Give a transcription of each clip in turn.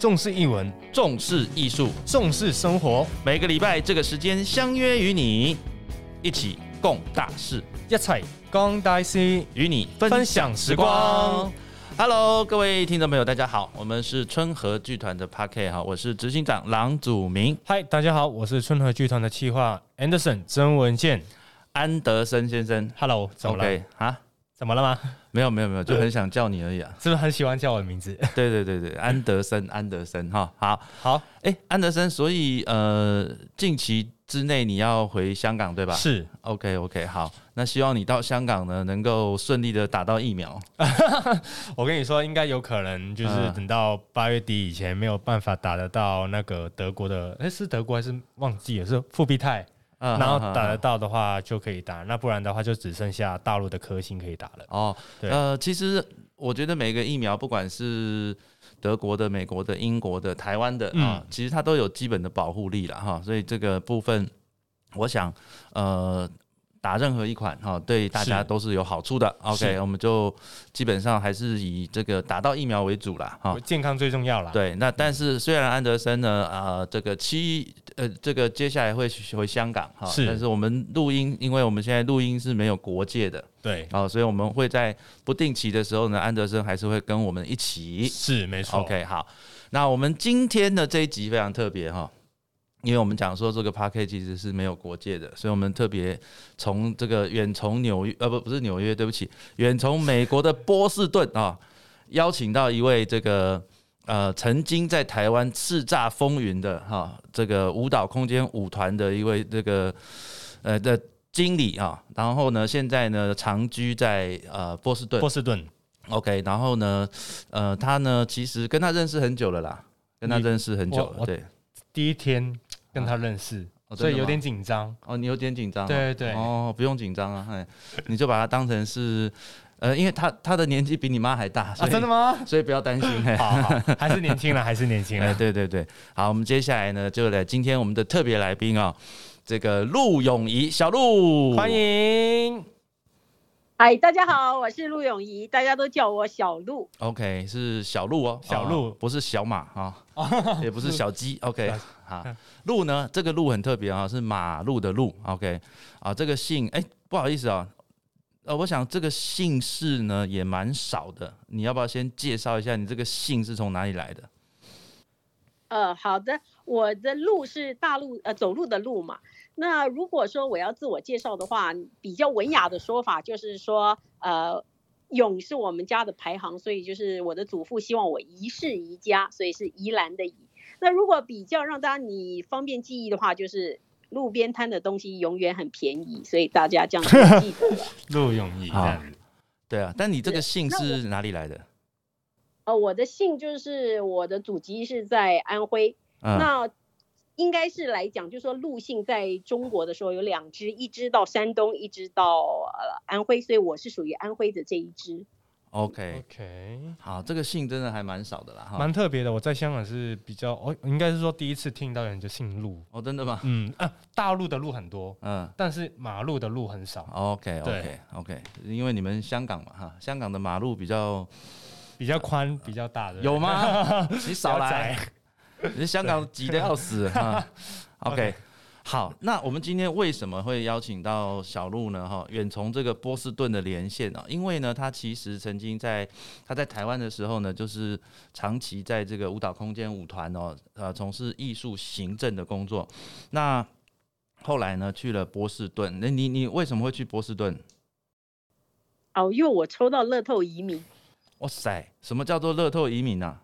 重视译文，重视艺术，重视生活。每个礼拜这个时间相约与你一起共大事，一起共大事，与你分享时光。Hello，各位听众朋友，大家好，我们是春和剧团的 Park 哈，我是执行长郎祖明。嗨，大家好，我是春和剧团的企划 Anderson 曾文健，安德森先生。Hello，怎么了？啊？怎么了吗？没有没有没有，就很想叫你而已啊！是不是很喜欢叫我的名字？对对对对，安德森，安德森哈，好好，哎，安德森，所以呃，近期之内你要回香港对吧？是，OK OK，好，那希望你到香港呢，能够顺利的打到疫苗。我跟你说，应该有可能就是等到八月底以前没有办法打得到那个德国的，哎，是德国还是忘记了？是复必泰。然后打得到的话就可以打，那不然的话就只剩下大陆的科兴可以打了。哦，呃，其实我觉得每个疫苗，不管是德国的、美国的、英国的、台湾的啊，其实它都有基本的保护力了哈。所以这个部分，我想，呃。打任何一款哈，对大家都是有好处的。OK，我们就基本上还是以这个打到疫苗为主啦。哈，健康最重要啦。对，那但是虽然安德森呢，啊，这个七呃，这个接下来会回香港哈，是，但是我们录音，因为我们现在录音是没有国界的，对，啊，所以我们会在不定期的时候呢，安德森还是会跟我们一起。是，没错。OK，好，那我们今天的这一集非常特别哈。因为我们讲说这个 p a r k 其实是没有国界的，所以我们特别从这个远从纽约，呃不不是纽约，对不起，远从美国的波士顿啊，邀请到一位这个呃曾经在台湾叱咤风云的哈这个舞蹈空间舞团的一位这个呃的经理啊，然后呢现在呢长居在呃波士顿，波士顿，OK，然后呢呃他呢其实跟他认识很久了啦，跟他认识很久了，对，第一天。跟他认识，所以有点紧张。哦。你有点紧张，对对。哦，不用紧张啊，哎，你就把他当成是，呃，因为他他的年纪比你妈还大，啊，真的吗？所以不要担心，好，还是年轻了，还是年轻了，对对对，好，我们接下来呢，就来今天我们的特别来宾啊，这个陆永仪小陆，欢迎。嗨，大家好，我是陆永怡，大家都叫我小陆。OK，是小陆哦，小陆不是小马啊，也不是小鸡。OK，好，陆呢？这个陆很特别啊，是马路的路。OK，啊，这个姓，哎，不好意思啊，呃，我想这个姓氏呢也蛮少的，你要不要先介绍一下你这个姓是从哪里来的？呃，好的，我的路是大路，呃，走路的路嘛。那如果说我要自我介绍的话，比较文雅的说法就是说，呃，永是我们家的排行，所以就是我的祖父希望我宜室宜家，所以是宜兰的宜。那如果比较让大家你方便记忆的话，就是路边摊的东西永远很便宜，所以大家这样记得。陆永宜啊，对啊，但你这个姓是哪里来的？呃，我的姓就是我的祖籍是在安徽，那。应该是来讲，就是说陆姓在中国的时候有两支，一支到山东，一支到呃安徽，所以我是属于安徽的这一支。OK OK，好，这个姓真的还蛮少的啦，蛮特别的。我在香港是比较，哦，应该是说第一次听到人就姓陆。哦，真的吗？嗯啊，大陆的路很多，嗯，但是马路的路很少。OK OK OK，因为你们香港嘛，哈，香港的马路比较比较宽，比较大的。有吗？你少来。你香港急得要死哈，OK，好，那我们今天为什么会邀请到小鹿呢？哈，远从这个波士顿的连线啊，因为呢，他其实曾经在他在台湾的时候呢，就是长期在这个舞蹈空间舞团哦，呃，从事艺术行政的工作。那后来呢，去了波士顿。那你你为什么会去波士顿？哦，因为我抽到乐透移民。哇塞，什么叫做乐透移民啊？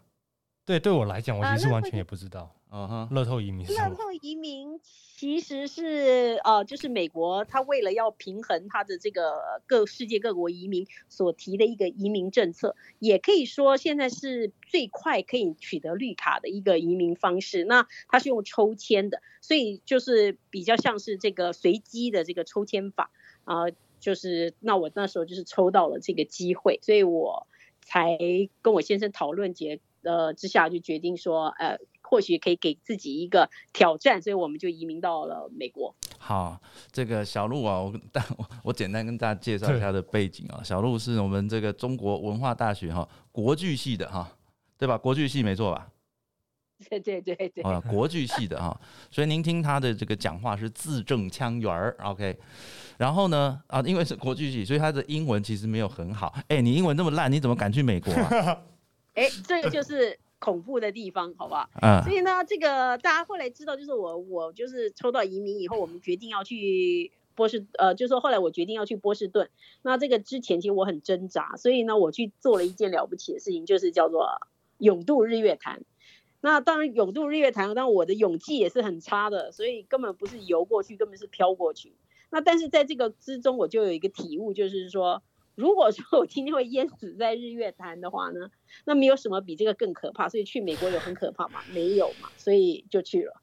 对，对我来讲，我其实完全也不知道。嗯哼，乐透移民。乐透移民其实是呃，就是美国他为了要平衡他的这个各世界各国移民所提的一个移民政策，也可以说现在是最快可以取得绿卡的一个移民方式。那它是用抽签的，所以就是比较像是这个随机的这个抽签法啊。就是那我那时候就是抽到了这个机会，所以我才跟我先生讨论结。呃，之下就决定说，呃，或许可以给自己一个挑战，所以我们就移民到了美国。好，这个小鹿啊，我 但我我简单跟大家介绍一下的背景啊。小鹿是我们这个中国文化大学哈国剧系的哈，对吧？国剧系没错吧？对对对对，啊，国剧系的哈，所以您听他的这个讲话是字正腔圆儿，OK。然后呢，啊，因为是国剧系，所以他的英文其实没有很好。哎，你英文那么烂，你怎么敢去美国啊？哎，这个就是恐怖的地方，好不好？嗯。所以呢，这个大家后来知道，就是我我就是抽到移民以后，我们决定要去波士，呃，就是说后来我决定要去波士顿。那这个之前其实我很挣扎，所以呢，我去做了一件了不起的事情，就是叫做勇渡日月潭。那当然，勇渡日月潭，但我的勇气也是很差的，所以根本不是游过去，根本是漂过去。那但是在这个之中，我就有一个体悟，就是说，如果说我今天会淹死在日月潭的话呢，那没有什么比这个更可怕。所以去美国有很可怕吗？没有嘛，所以就去了。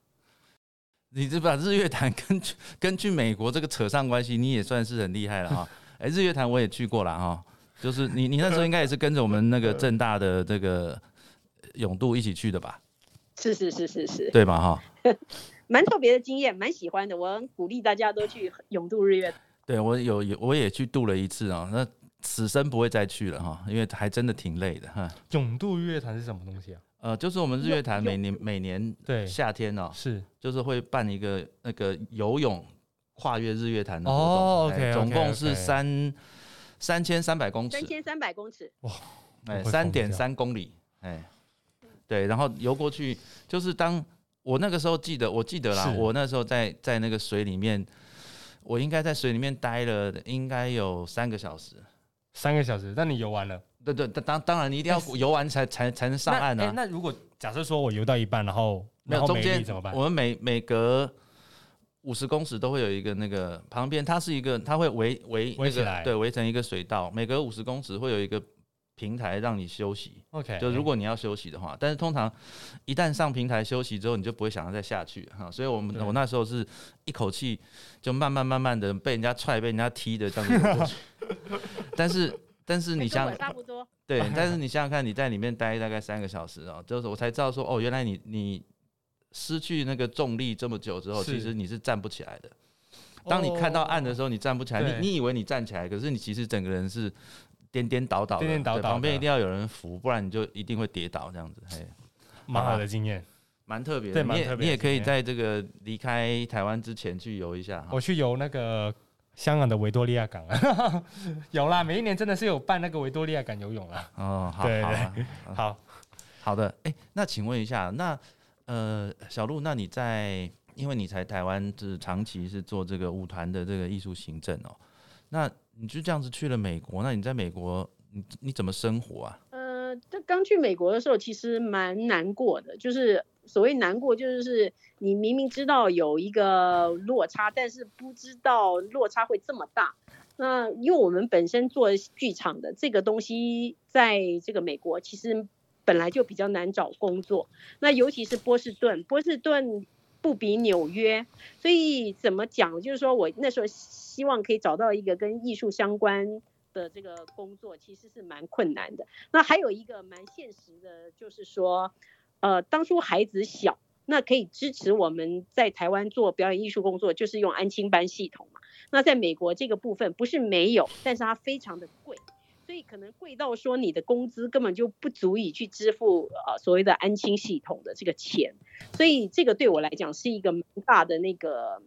你这把日月潭跟跟去美国这个扯上关系，你也算是很厉害了哈。哎，日月潭我也去过了哈，就是你你那时候应该也是跟着我们那个 正大的这个永渡一起去的吧？是是是是是，对吧？哈，蛮特别的经验，蛮喜欢的。我鼓励大家都去永渡日月。对我有有，我也去度了一次啊。那此生不会再去了哈，因为还真的挺累的哈。永渡日月潭是什么东西啊？呃，就是我们日月潭每年每年对夏天哦，是就是会办一个那个游泳跨越日月潭的活动。哦，OK，总共是三三千三百公尺。三千三百公尺。哇，哎，三点三公里，哎。对，然后游过去，就是当我那个时候记得，我记得啦，我那时候在在那个水里面，我应该在水里面待了应该有三个小时，三个小时。那你游完了？对对，当当然你一定要游完才才才能上岸呢。那如果假设说我游到一半，然后没有中间怎么办？我们每每隔五十公尺都会有一个那个旁边，它是一个，它会围围围起来，对，围成一个水道，每隔五十公尺会有一个。平台让你休息，OK，就如果你要休息的话，但是通常一旦上平台休息之后，你就不会想要再下去哈。所以我们我那时候是一口气就慢慢慢慢的被人家踹、被人家踢的这样子过去。但是但是你想差不多对，但是你想想看，你在里面待大概三个小时啊，就是我才知道说哦，原来你你失去那个重力这么久之后，其实你是站不起来的。当你看到岸的时候，你站不起来，你你以为你站起来，可是你其实整个人是。颠颠倒倒，颠颠倒倒，旁边一定要有人扶，不然你就一定会跌倒这样子。嘿，蛮好的经验，蛮特别的。你也你也可以在这个离开台湾之前去游一下。我去游那个香港的维多利亚港啊，有啦，每一年真的是有办那个维多利亚港游泳啦。哦，好，好，好好的。哎，那请问一下，那呃，小鹿，那你在，因为你在台湾是长期是做这个舞团的这个艺术行政哦，那。你就这样子去了美国，那你在美国，你你怎么生活啊？呃，这刚去美国的时候，其实蛮难过的。就是所谓难过，就是你明明知道有一个落差，但是不知道落差会这么大。那因为我们本身做剧场的这个东西，在这个美国其实本来就比较难找工作。那尤其是波士顿，波士顿。不比纽约，所以怎么讲？就是说我那时候希望可以找到一个跟艺术相关的这个工作，其实是蛮困难的。那还有一个蛮现实的，就是说，呃，当初孩子小，那可以支持我们在台湾做表演艺术工作，就是用安亲班系统嘛。那在美国这个部分不是没有，但是它非常的贵。所以可能贵到说你的工资根本就不足以去支付呃所谓的安亲系统的这个钱，所以这个对我来讲是一个蛮大的那个，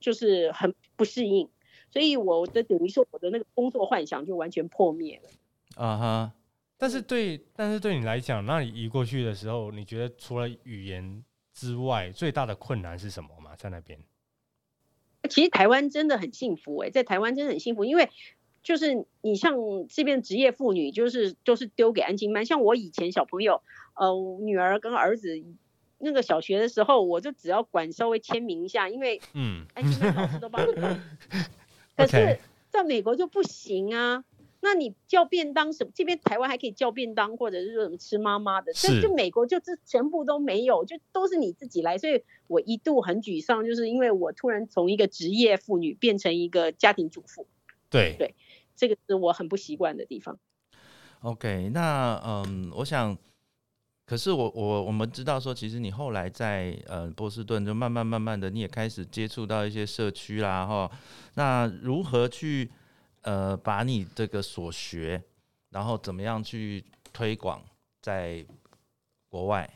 就是很不适应，所以我的等于说我的那个工作幻想就完全破灭了。啊哈，但是对但是对你来讲，那你移过去的时候，你觉得除了语言之外，最大的困难是什么吗？在那边？其实台湾真的很幸福哎，在台湾真的很幸福，因为。就是你像这边职业妇女，就是都是丢给安亲班。像我以前小朋友，呃，女儿跟儿子那个小学的时候，我就只要管稍微签名一下，因为嗯，安亲班老师都帮你管。可是在美国就不行啊，那你叫便当什么？这边台湾还可以叫便当，或者是说什么吃妈妈的，但就美国就这全部都没有，就都是你自己来。所以我一度很沮丧，就是因为我突然从一个职业妇女变成一个家庭主妇。对对。这个是我很不习惯的地方。OK，那嗯，我想，可是我我我们知道说，其实你后来在呃波士顿就慢慢慢慢的，你也开始接触到一些社区啦，哈。那如何去呃把你这个所学，然后怎么样去推广在国外？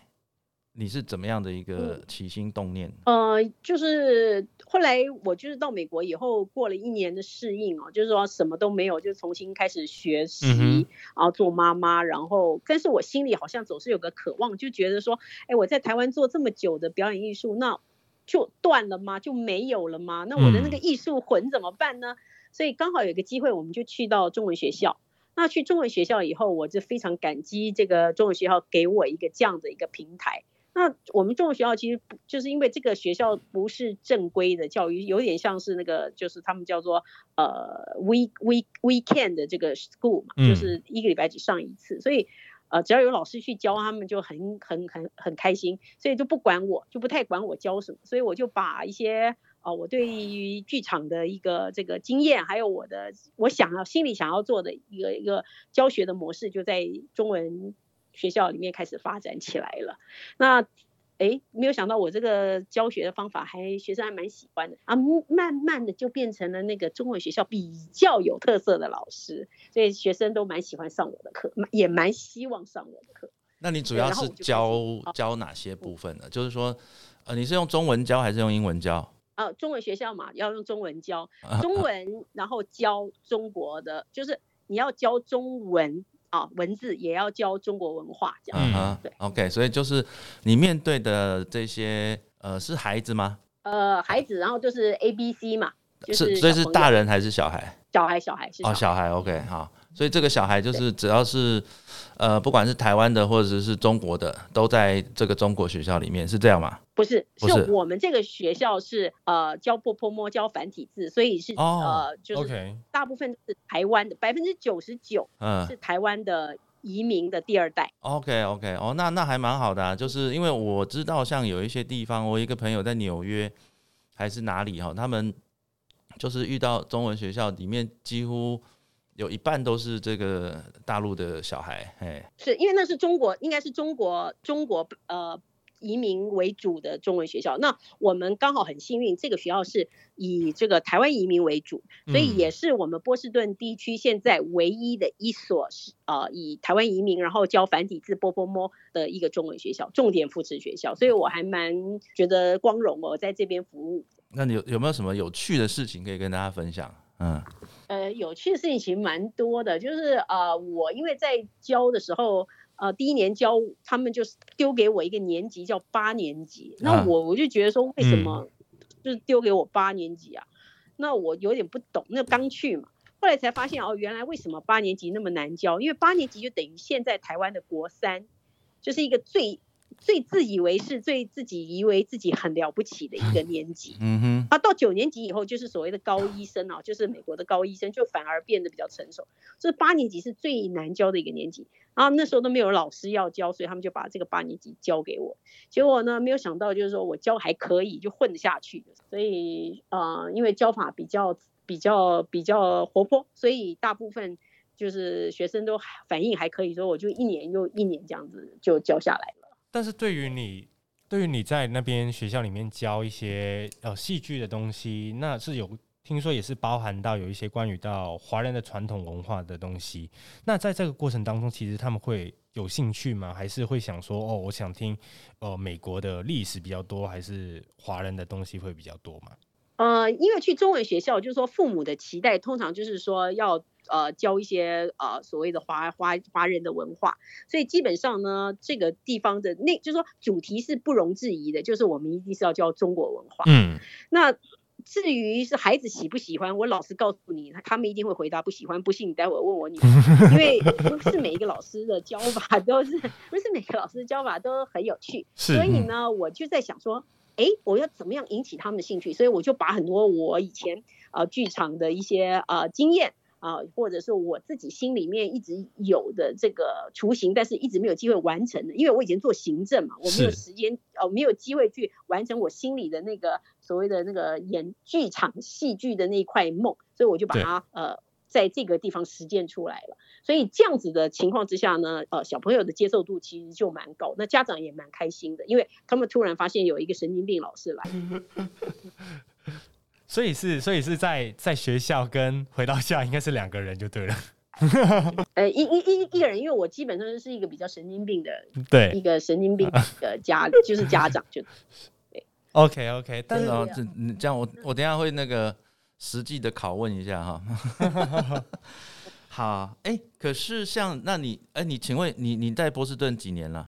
你是怎么样的一个起心动念？呃，就是后来我就是到美国以后，过了一年的适应哦，就是说什么都没有，就重新开始学习，然后做妈妈，然后但是我心里好像总是有个渴望，就觉得说，哎，我在台湾做这么久的表演艺术，那就断了吗？就没有了吗？那我的那个艺术魂怎么办呢？所以刚好有个机会，我们就去到中文学校。那去中文学校以后，我就非常感激这个中文学校给我一个这样的一个平台。那我们中文学校其实就是因为这个学校不是正规的教育，有点像是那个就是他们叫做呃 week week weekend 的这个 school 嘛，就是一个礼拜只上一次，所以呃只要有老师去教，他们就很很很很开心，所以就不管我就不太管我教什么，所以我就把一些呃我对于剧场的一个这个经验，还有我的我想要心里想要做的一个一个教学的模式，就在中文。学校里面开始发展起来了，那哎，没有想到我这个教学的方法还学生还蛮喜欢的啊，慢慢的就变成了那个中文学校比较有特色的老师，所以学生都蛮喜欢上我的课，也蛮希望上我的课。那你主要是教教哪些部分呢？就是说，呃，你是用中文教还是用英文教？呃，中文学校嘛，要用中文教中文，然后教中国的，就是你要教中文。啊，文字也要教中国文化，这样。嗯对。OK，所以就是你面对的这些，呃，是孩子吗？呃，孩子，然后就是 A、B、C 嘛，就是，所以是大人还是小孩？小孩，小孩是。哦，小孩，OK，好。所以这个小孩就是只要是，呃，不管是台湾的或者是中国的，都在这个中国学校里面，是这样吗？不是，是我们这个学校是呃教波波摸教繁体字，所以是呃就是大部分是台湾的，百分之九十九是台湾的移民的第二代。OK OK，哦，那那还蛮好的啊，就是因为我知道像有一些地方，我一个朋友在纽约还是哪里哈，他们就是遇到中文学校里面几乎。有一半都是这个大陆的小孩，哎，是因为那是中国，应该是中国中国呃移民为主的中文学校。那我们刚好很幸运，这个学校是以这个台湾移民为主，所以也是我们波士顿地区现在唯一的一所是呃以台湾移民然后教繁体字波波摸的一个中文学校，重点扶持学校。所以我还蛮觉得光荣哦，在这边服务。那你有有没有什么有趣的事情可以跟大家分享？嗯，呃，有趣的事情其实蛮多的，就是呃，我因为在教的时候，呃，第一年教他们就是丢给我一个年级叫八年级，那我我就觉得说为什么就是丢给我八年级啊？那我有点不懂，那刚去嘛，后来才发现哦，原来为什么八年级那么难教？因为八年级就等于现在台湾的国三，就是一个最。最自以为是、最自己以为自己很了不起的一个年级，嗯哼，啊，到九年级以后就是所谓的高医生啊，就是美国的高医生，就反而变得比较成熟。这八年级是最难教的一个年级，然后那时候都没有老师要教，所以他们就把这个八年级交给我。结果呢，没有想到就是说我教还可以，就混得下去。所以呃，因为教法比较比较比较活泼，所以大部分就是学生都反应还可以，所以我就一年又一年这样子就教下来了。但是对于你，对于你在那边学校里面教一些呃戏剧的东西，那是有听说也是包含到有一些关于到华人的传统文化的东西。那在这个过程当中，其实他们会有兴趣吗？还是会想说哦，我想听呃美国的历史比较多，还是华人的东西会比较多嘛？呃，因为去中文学校，就是说父母的期待通常就是说要呃教一些呃所谓的华华华人的文化，所以基本上呢，这个地方的那就是说主题是不容置疑的，就是我们一定是要教中国文化。嗯，那至于是孩子喜不喜欢，我老实告诉你，他们一定会回答不喜欢。不信你待会问我女儿，因为不是每一个老师的教法都是，不是每个老师的教法都很有趣，所以呢，我就在想说。哎，我要怎么样引起他们的兴趣？所以我就把很多我以前呃剧场的一些呃经验啊，或者是我自己心里面一直有的这个雏形，但是一直没有机会完成的，因为我以前做行政嘛，我没有时间呃没有机会去完成我心里的那个所谓的那个演剧场戏剧的那一块梦，所以我就把它呃。在这个地方实践出来了，所以这样子的情况之下呢，呃，小朋友的接受度其实就蛮高，那家长也蛮开心的，因为他们突然发现有一个神经病老师来。所以是，所以是在在学校跟回到家应该是两个人就对了。呃，一一一一个人，因为我基本上是一个比较神经病的，对，一个神经病的家，就是家长就对。OK OK，但是这这样我我等下会那个实际的拷问一下哈。好，哎，可是像那你哎，你请问你你在波士顿几年了？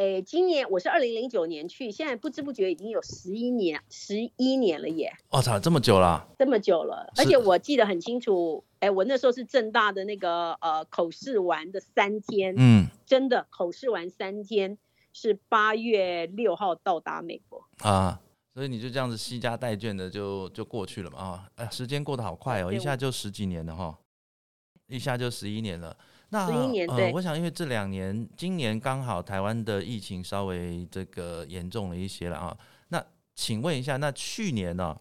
哎，今年我是二零零九年去，现在不知不觉已经有十一年，十一年了耶！我操，这么久了，这么久了，而且我记得很清楚，哎，我那时候是正大的那个呃口试完的三天，嗯，真的口试完三天是八月六号到达美国啊，所以你就这样子惜家带眷的就就过去了嘛啊，哎，时间过得好快哦，一下就十几年了哈，一下就十一年了。那呃，我想因为这两年，今年刚好台湾的疫情稍微这个严重了一些了啊。那请问一下，那去年呢？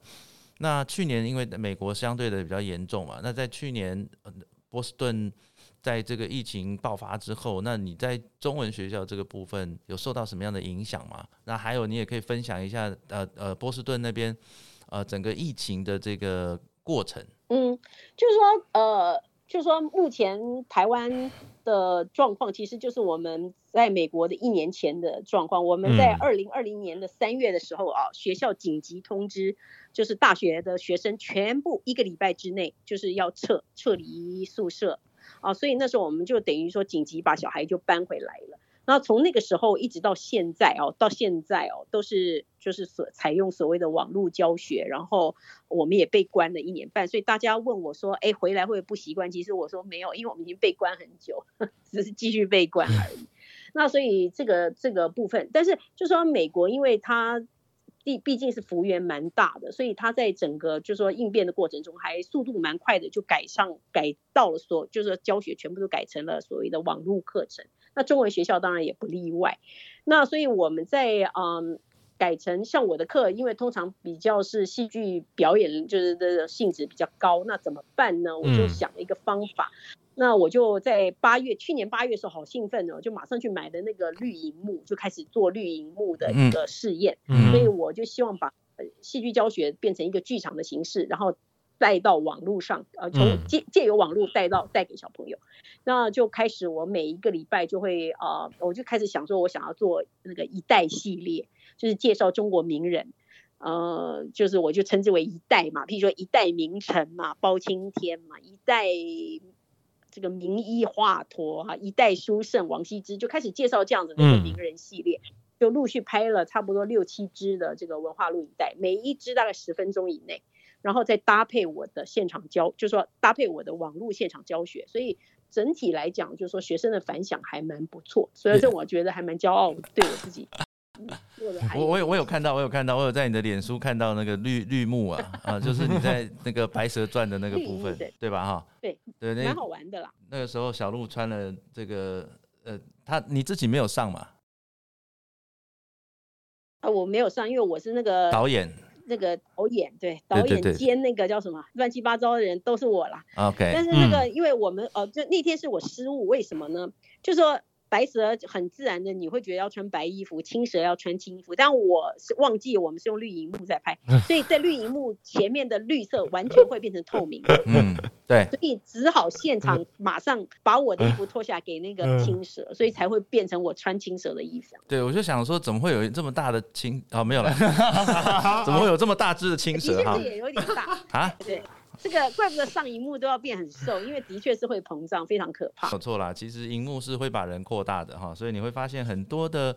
那去年因为美国相对的比较严重嘛，那在去年波士顿在这个疫情爆发之后，那你在中文学校这个部分有受到什么样的影响吗？那还有你也可以分享一下，呃呃，波士顿那边呃整个疫情的这个过程。嗯，就是说呃。就是说目前台湾的状况，其实就是我们在美国的一年前的状况。我们在二零二零年的三月的时候啊，学校紧急通知，就是大学的学生全部一个礼拜之内就是要撤撤离宿舍啊，所以那时候我们就等于说紧急把小孩就搬回来了。那从那个时候一直到现在哦，到现在哦，都是就是所采用所谓的网络教学，然后我们也被关了一年半，所以大家问我说，哎，回来会不习惯？其实我说没有，因为我们已经被关很久，只是继续被关而已。那所以这个这个部分，但是就说美国，因为它毕毕竟是幅员蛮大的，所以它在整个就说应变的过程中，还速度蛮快的，就改上改到了所就是教学全部都改成了所谓的网络课程。那中文学校当然也不例外，那所以我们在嗯改成像我的课，因为通常比较是戏剧表演，就是的性质比较高，那怎么办呢？我就想了一个方法，那我就在八月，去年八月的时候好兴奋哦，就马上去买的那个绿荧幕，就开始做绿荧幕的一个试验，所以我就希望把戏剧教学变成一个剧场的形式，然后。带到网络上，呃，从借借由网络带到带给小朋友，那就开始我每一个礼拜就会啊，我就开始想说，我想要做那个一代系列，就是介绍中国名人，呃，就是我就称之为一代嘛，譬如说一代名臣嘛，包青天嘛，一代这个名医华佗哈，一代书圣王羲之，就开始介绍这样子的一个名人系列，就陆续拍了差不多六七支的这个文化录影带，每一支大概十分钟以内。然后再搭配我的现场教，就是说搭配我的网络现场教学，所以整体来讲，就是说学生的反响还蛮不错，所以这我觉得还蛮骄傲，对我自己。我我有我有看到，我有看到，我有在你的脸书看到那个绿绿幕啊啊，就是你在 那个白蛇传的那个部分，对吧？哈，对对，蛮好玩的啦。那个时候小鹿穿了这个呃，他你自己没有上嘛？啊，我没有上，因为我是那个导演。那个导演对导演兼那个叫什么乱七八糟的人都是我啦。OK，但是那个因为我们呃就那天是我失误，为什么呢？就说。白蛇很自然的，你会觉得要穿白衣服，青蛇要穿青衣服。但我是忘记我们是用绿荧幕在拍，所以在绿荧幕前面的绿色完全会变成透明。嗯，对。所以只好现场马上把我的衣服脱下给那个青蛇，所以才会变成我穿青蛇的衣服。对，我就想说，怎么会有这么大的青？哦，没有了，怎么会有这么大只的青蛇？哈，也有点大啊。对。这个怪不得上荧幕都要变很瘦，因为的确是会膨胀，非常可怕。没错啦，其实荧幕是会把人扩大的哈，所以你会发现很多的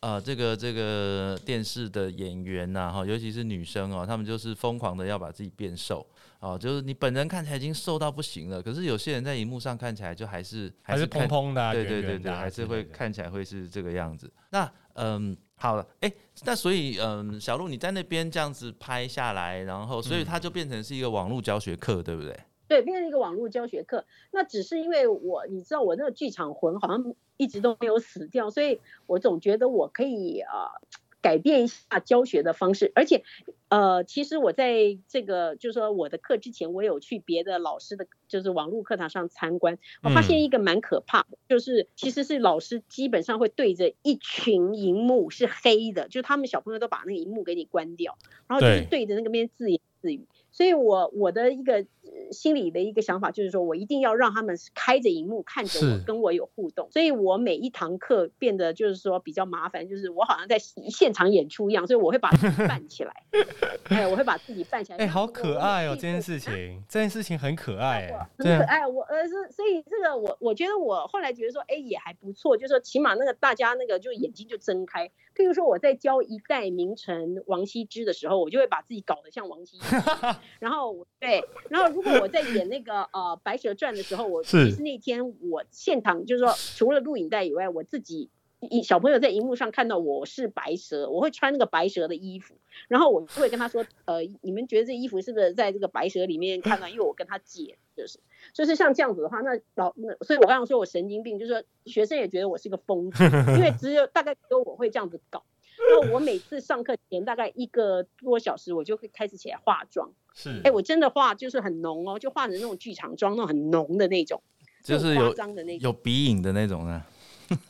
呃，这个这个电视的演员呐哈，尤其是女生哦，她们就是疯狂的要把自己变瘦哦，就是你本人看起来已经瘦到不行了，可是有些人在荧幕上看起来就还是还是蓬蓬的，对对对对，还是会看起来会是这个样子。那嗯。好了，哎，那所以，嗯，小鹿你在那边这样子拍下来，然后，所以它就变成是一个网络教学课，对不对？对，变成一个网络教学课。那只是因为我，你知道，我那个剧场魂好像一直都没有死掉，所以我总觉得我可以啊。改变一下教学的方式，而且，呃，其实我在这个就是说我的课之前，我有去别的老师的，就是网络课堂上参观，我发现一个蛮可怕的，就是其实是老师基本上会对着一群荧幕是黑的，就他们小朋友都把那个荧幕给你关掉，然后就是对着那个边自言自语。所以我我的一个心里的一个想法就是说，我一定要让他们开着荧幕看着我，跟我有互动。所以我每一堂课变得就是说比较麻烦，就是我好像在现场演出一样，所以我会把自己 扮起来。哎，我会把自己扮起来。哎，好可爱哦！这件事情，这件事情很可爱，很可爱。我呃是，所以这个我我觉得我后来觉得说，哎，也还不错，就是说起码那个大家那个就眼睛就睁开。譬如说我在教一代名臣王羲之的时候，我就会把自己搞得像王羲之。然后对，然后如果我在演那个呃《白蛇传》的时候，我其实那天我现场就是说，除了录影带以外，我自己一小朋友在荧幕上看到我是白蛇，我会穿那个白蛇的衣服，然后我会跟他说，呃，你们觉得这衣服是不是在这个白蛇里面看到？因为我跟他借，就是。就是像这样子的话，那老那，所以我刚刚说我神经病，就是说学生也觉得我是个疯子，因为只有大概只有我会这样子搞。那我每次上课前大概一个多小时，我就会开始起来化妆。是，哎，我真的化就是很浓哦，就化成那种剧场妆，那种很浓的那种，就是有有鼻影的那种呢。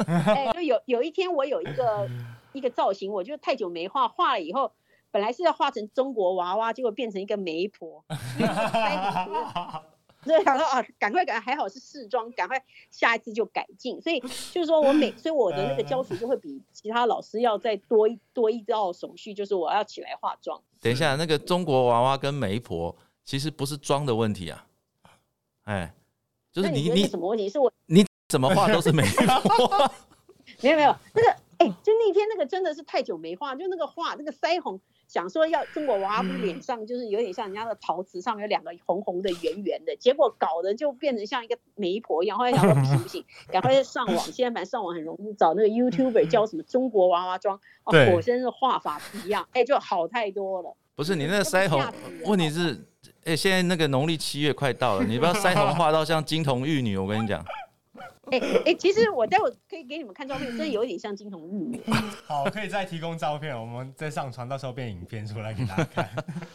哎，就有有一天我有一个一个造型，我就太久没画，画了以后本来是要画成中国娃娃，结果变成一个媒婆。所以想说啊，赶快赶，还好是试妆，赶快下一次就改进。所以就是说我每，所以我的那个教学就会比其他老师要再多一多一道手续，就是我要起来化妆。等一下，那个中国娃娃跟媒婆其实不是妆的问题啊，哎，就是你你什么问题？是我你怎么画都是媒婆。没有没有，那个哎，就那天那个真的是太久没画，就那个画那个腮红。想说要中国娃娃脸上就是有点像人家的陶瓷上面有两个红红的圆圆的，结果搞得就变成像一个媒婆一样。后来想说不行不行，赶快上网。现在反正上网很容易找那个 YouTuber 教什么中国娃娃妆，哦，果真是画法不一样，哎，就好太多了。不是你那个腮红，问题是，哎，现在那个农历七月快到了，你不要腮红画到像金童玉女，我跟你讲。哎哎，其实我待会可以给你们看照片，真的有点像金童玉女。好，可以再提供照片，我们再上传，到时候变影片出来给大家看。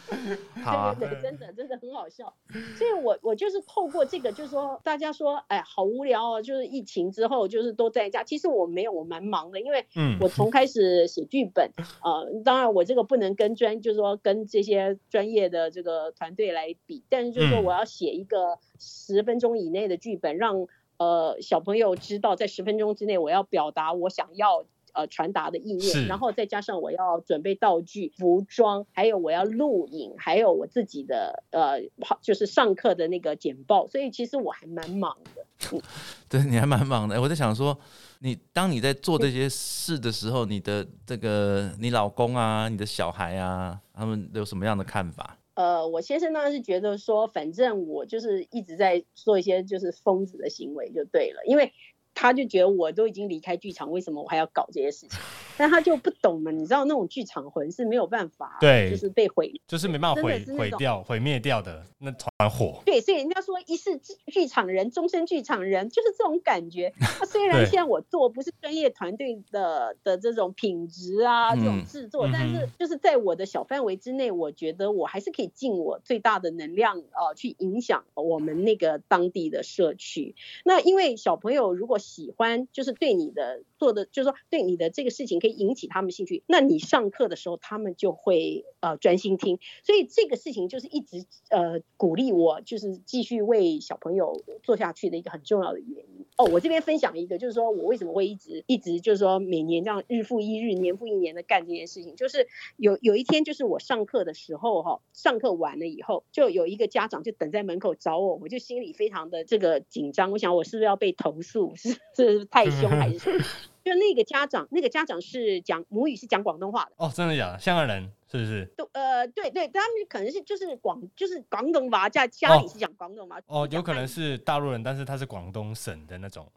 好，对对，真的真的很好笑。所以我我就是透过这个，就是说大家说，哎，好无聊哦，就是疫情之后就是都在家。其实我没有，我蛮忙的，因为我从开始写剧本，呃，当然我这个不能跟专，就是说跟这些专业的这个团队来比，但是就是说我要写一个十分钟以内的剧本，让。呃，小朋友知道在十分钟之内我要表达我想要呃传达的意念，然后再加上我要准备道具、服装，还有我要录影，还有我自己的呃，就是上课的那个简报，所以其实我还蛮忙的。对，你还蛮忙的。我在想说，你当你在做这些事的时候，你的这个你老公啊，你的小孩啊，他们有什么样的看法？呃，我先生当然是觉得说，反正我就是一直在做一些就是疯子的行为就对了，因为。他就觉得我都已经离开剧场，为什么我还要搞这些事情？但他就不懂嘛，你知道那种剧场魂是没有办法，对，就是被毁，就是没办法毁毁掉、毁灭掉的那团火。对，所以人家说一世剧场人，终身剧场人，就是这种感觉。那虽然现在我做不是专业团队的的这种品质啊，这种制作，但是就是在我的小范围之内，我觉得我还是可以尽我最大的能量呃，去影响我们那个当地的社区。那因为小朋友如果喜欢就是对你的做的，就是说对你的这个事情可以引起他们兴趣，那你上课的时候他们就会呃专心听，所以这个事情就是一直呃鼓励我就是继续为小朋友做下去的一个很重要的原因。哦，我这边分享一个，就是说我为什么会一直一直就是说每年这样日复一日、年复一年的干这件事情，就是有有一天就是我上课的时候哈，上课完了以后，就有一个家长就等在门口找我，我就心里非常的这个紧张，我想我是不是要被投诉？是。是太凶还是什么？就那个家长，那个家长是讲母语，是讲广东话的。哦，真的假的？香港人是不是？都呃，对对，他们可能是就是广，就是广东话，家家里是讲广东话。哦，有可能是大陆人，但是他是广东省的那种。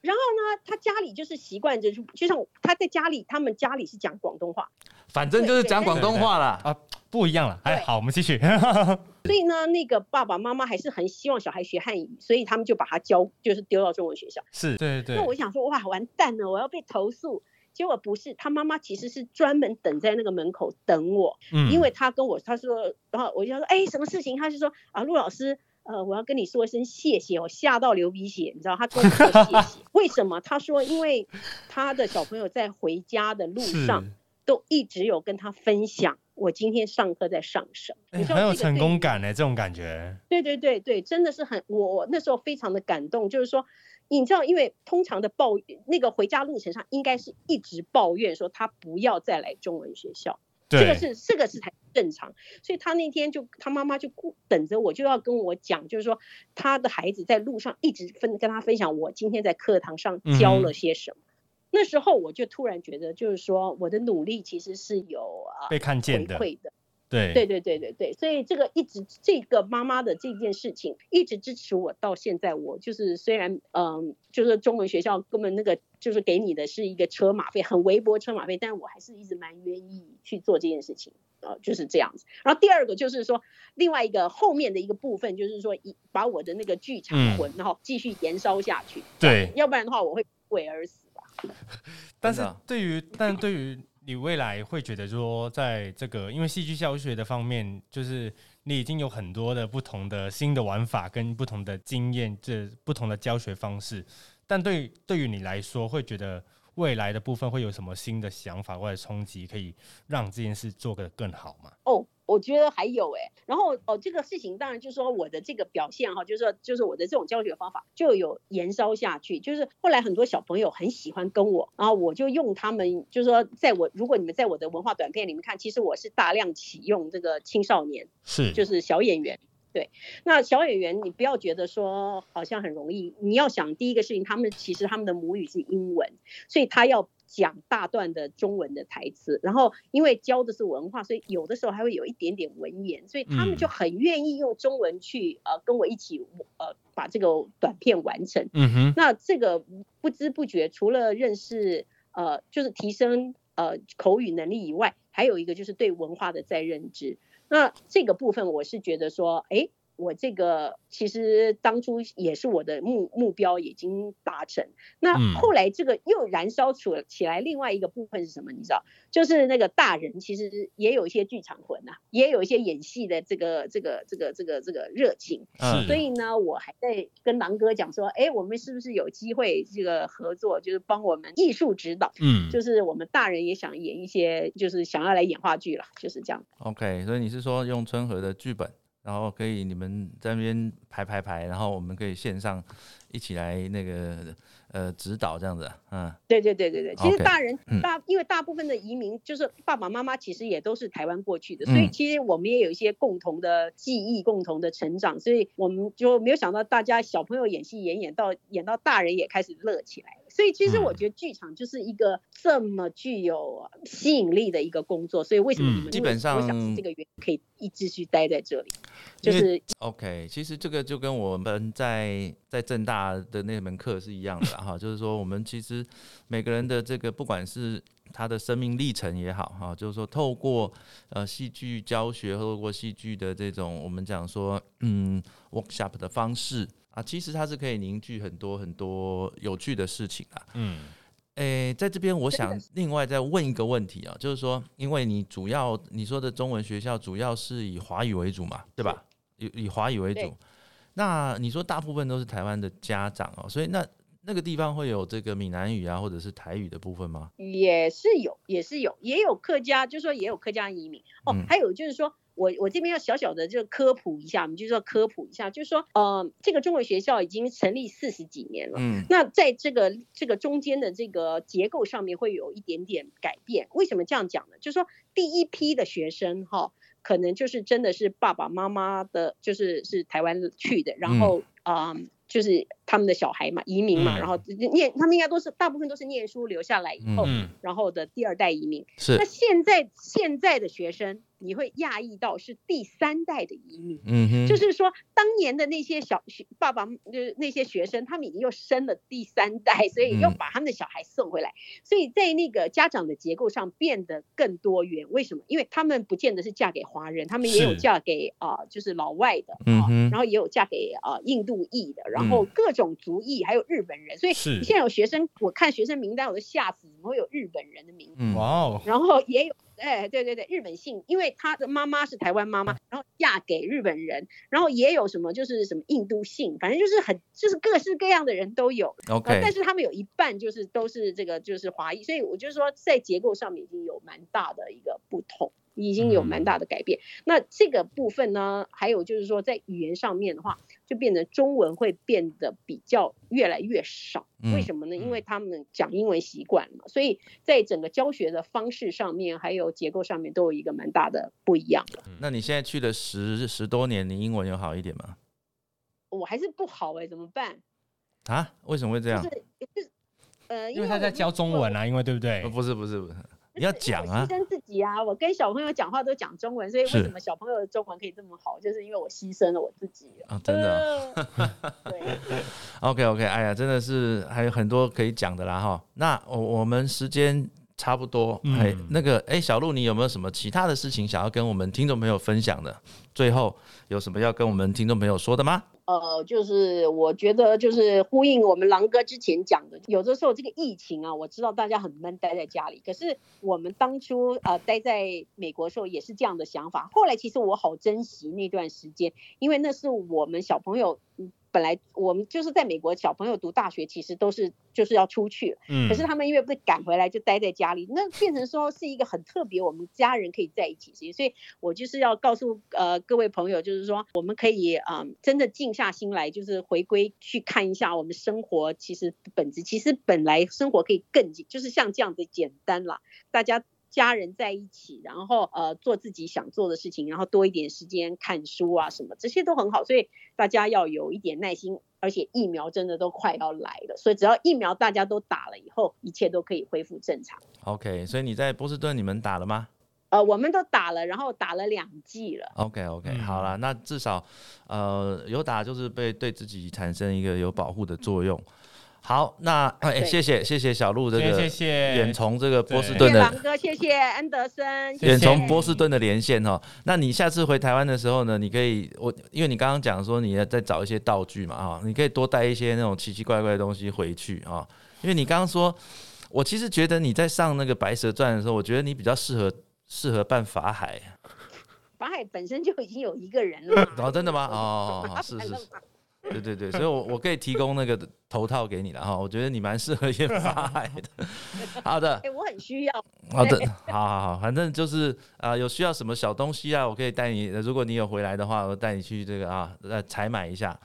然后呢，他家里就是习惯着，就像他在家里，他们家里是讲广东话。反正就是讲广东话了啊，不一样了。哎，好，我们继续。所以呢，那个爸爸妈妈还是很希望小孩学汉语，所以他们就把他教，就是丢到中文学校。是，对对。那我想说，哇，完蛋了，我要被投诉。结果不是，他妈妈其实是专门等在那个门口等我，嗯，因为他跟我他说，然后我就说，哎，什么事情？他就说啊，陆老师，呃，我要跟你说一声谢谢，我吓到流鼻血，你知道？他跟我说谢谢，为什么？他说，因为他的小朋友在回家的路上都一直有跟他分享。我今天上课在上什么，很有成功感呢，这种感觉。对对对对，真的是很，我那时候非常的感动，就是说，你知道，因为通常的抱怨那个回家路程上，应该是一直抱怨说他不要再来中文学校。这个是这个是才正常，所以他那天就他妈妈就等着我就要跟我讲，就是说他的孩子在路上一直分跟他分享我今天在课堂上教了些什么。那时候我就突然觉得，就是说我的努力其实是有啊被看见的。对对对对对对，所以这个一直这个妈妈的这件事情一直支持我到现在。我就是虽然嗯，就是中文学校根本那个就是给你的是一个车马费，很微薄车马费，但是我还是一直蛮愿意去做这件事情，呃，就是这样子。然后第二个就是说，另外一个后面的一个部分就是说，一把我的那个剧场魂，然后继续燃烧下去。对，要不然的话我会毁而死吧。但是对于，但对于。你未来会觉得说，在这个因为戏剧教学的方面，就是你已经有很多的不同的新的玩法跟不同的经验，这不同的教学方式。但对对于你来说，会觉得未来的部分会有什么新的想法或者冲击，可以让这件事做得更好吗？哦。我觉得还有哎，然后哦，这个事情当然就是说我的这个表现哈，就是说就是我的这种教学方法就有延烧下去，就是后来很多小朋友很喜欢跟我，然后我就用他们，就是说在我如果你们在我的文化短片里面看，其实我是大量启用这个青少年，是。就是小演员，对，那小演员你不要觉得说好像很容易，你要想第一个事情，他们其实他们的母语是英文，所以他要。讲大段的中文的台词，然后因为教的是文化，所以有的时候还会有一点点文言，所以他们就很愿意用中文去呃跟我一起呃把这个短片完成。嗯哼。那这个不知不觉除了认识呃就是提升呃口语能力以外，还有一个就是对文化的再认知。那这个部分我是觉得说，哎。我这个其实当初也是我的目目标已经达成，那后来这个又燃烧出起来，另外一个部分是什么？你知道，就是那个大人其实也有一些剧场魂呐，也有一些演戏的这个这个这个这个这个热情。所以呢，我还在跟狼哥讲说，哎，我们是不是有机会这个合作，就是帮我们艺术指导？嗯，就是我们大人也想演一些，就是想要来演话剧了，就是这样。OK，所以你是说用春和的剧本？然后可以你们在那边排排排，然后我们可以线上一起来那个呃指导这样子，嗯，对对对对对，其实大人大因为大部分的移民就是爸爸妈妈其实也都是台湾过去的，所以其实我们也有一些共同的记忆、共同的成长，所以我们就没有想到大家小朋友演戏演演到演到大人也开始乐起来。所以其实我觉得剧场就是一个这么具有吸引力的一个工作，所以为什么你们基本上我想是这个原因可以一直去待在这里，就是 OK。其实这个就跟我们在在正大的那门课是一样的哈，就是说我们其实每个人的这个不管是他的生命历程也好哈，就是说透过呃戏剧教学，透过戏剧的这种我们讲说嗯 workshop 的方式。啊，其实它是可以凝聚很多很多有趣的事情啊。嗯，诶，在这边我想另外再问一个问题啊，就是说，因为你主要你说的中文学校主要是以华语为主嘛，对吧？以以华语为主，那你说大部分都是台湾的家长哦，所以那那个地方会有这个闽南语啊，或者是台语的部分吗？也是有，也是有，也有客家，就是说也有客家移民哦，还有就是说。我我这边要小小的就科普一下，我们就说科普一下，就是说，呃，这个中文学校已经成立四十几年了，嗯，那在这个这个中间的这个结构上面会有一点点改变。为什么这样讲呢？就是说，第一批的学生哈，可能就是真的是爸爸妈妈的，就是是台湾去的，然后啊。就是他们的小孩嘛，移民嘛，然后念他们应该都是大部分都是念书留下来以后，然后的第二代移民。是。那现在现在的学生，你会讶异到是第三代的移民。嗯哼。就是说，当年的那些小学爸爸，就是那些学生，他们已经又生了第三代，所以又把他们的小孩送回来，所以在那个家长的结构上变得更多元。为什么？因为他们不见得是嫁给华人，他们也有嫁给啊，就是老外的啊，然后也有嫁给啊印度裔的，然后。然后各种族裔，还有日本人，所以现在有学生，我看学生名单我都吓死，怎么会有日本人的名字？哇哦！然后也有，哎，对对对，日本姓，因为他的妈妈是台湾妈妈，然后嫁给日本人，然后也有什么就是什么印度姓，反正就是很就是各式各样的人都有。OK，但是他们有一半就是都是这个就是华裔，所以我就说在结构上面已经有蛮大的一个不同。已经有蛮大的改变。那这个部分呢，还有就是说在语言上面的话，就变成中文会变得比较越来越少。为什么呢？因为他们讲英文习惯了嘛，所以在整个教学的方式上面，还有结构上面都有一个蛮大的不一样。那你现在去了十十多年，你英文有好一点吗？我还是不好哎，怎么办？啊？为什么会这样？就是呃，因为他在教中文啊，因为对不对？不是不是不是。你要讲啊，牺牲自己啊！我跟小朋友讲话都讲中文，所以为什么小朋友的中文可以这么好？就是因为我牺牲了我自己啊！真的。对。OK OK，哎呀，真的是还有很多可以讲的啦哈。那我我们时间差不多，哎，那个哎，小鹿，你有没有什么其他的事情想要跟我们听众朋友分享的？最后有什么要跟我们听众朋友说的吗？呃，就是我觉得就是呼应我们狼哥之前讲的，有的时候这个疫情啊，我知道大家很闷，待在家里。可是我们当初呃待在美国的时候也是这样的想法。后来其实我好珍惜那段时间，因为那是我们小朋友。本来我们就是在美国，小朋友读大学其实都是就是要出去，嗯，可是他们因为被赶回来就待在家里，那变成说是一个很特别，我们家人可以在一起所以我就是要告诉呃各位朋友，就是说我们可以啊真的静下心来，就是回归去看一下我们生活其实本质，其实本来生活可以更就是像这样子简单啦，大家。家人在一起，然后呃做自己想做的事情，然后多一点时间看书啊什么，这些都很好。所以大家要有一点耐心，而且疫苗真的都快要来了，所以只要疫苗大家都打了以后，一切都可以恢复正常。OK，所以你在波士顿你们打了吗？呃，我们都打了，然后打了两剂了。OK OK，好了，那至少呃有打就是被对自己产生一个有保护的作用。好，那哎，谢谢谢谢小鹿这个谢谢远从这个波士顿的哥，谢谢安德森，远从波士顿的连线哈。那你下次回台湾的时候呢，你可以我因为你刚刚讲说你要再找一些道具嘛哈，你可以多带一些那种奇奇怪怪的东西回去啊。因为你刚刚说，我其实觉得你在上那个白蛇传的时候，我觉得你比较适合适合办法海。法海本身就已经有一个人了。哦，真的吗？哦，是是是。对对对，所以，我我可以提供那个头套给你了哈，我觉得你蛮适合演法海的。好的，哎，我很需要。好的，好好好，反正就是啊，有需要什么小东西啊，我可以带你。如果你有回来的话，我带你去这个啊，呃，采买一下。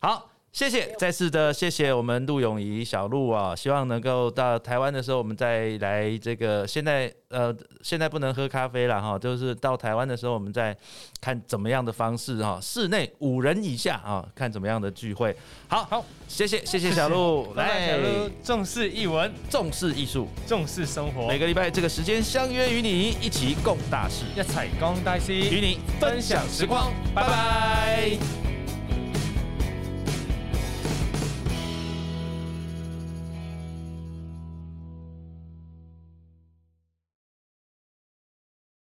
好。谢谢，再次的谢谢我们陆永仪小陆啊，希望能够到台湾的时候，我们再来这个。现在呃，现在不能喝咖啡了哈，就是到台湾的时候，我们再看怎么样的方式哈，室内五人以下啊，看怎么样的聚会。好好，谢谢谢谢小陆，来小陆重视译文，重视艺术，重视生活。每个礼拜这个时间相约与你一起共大事，一起共大事与你分享时光，拜拜。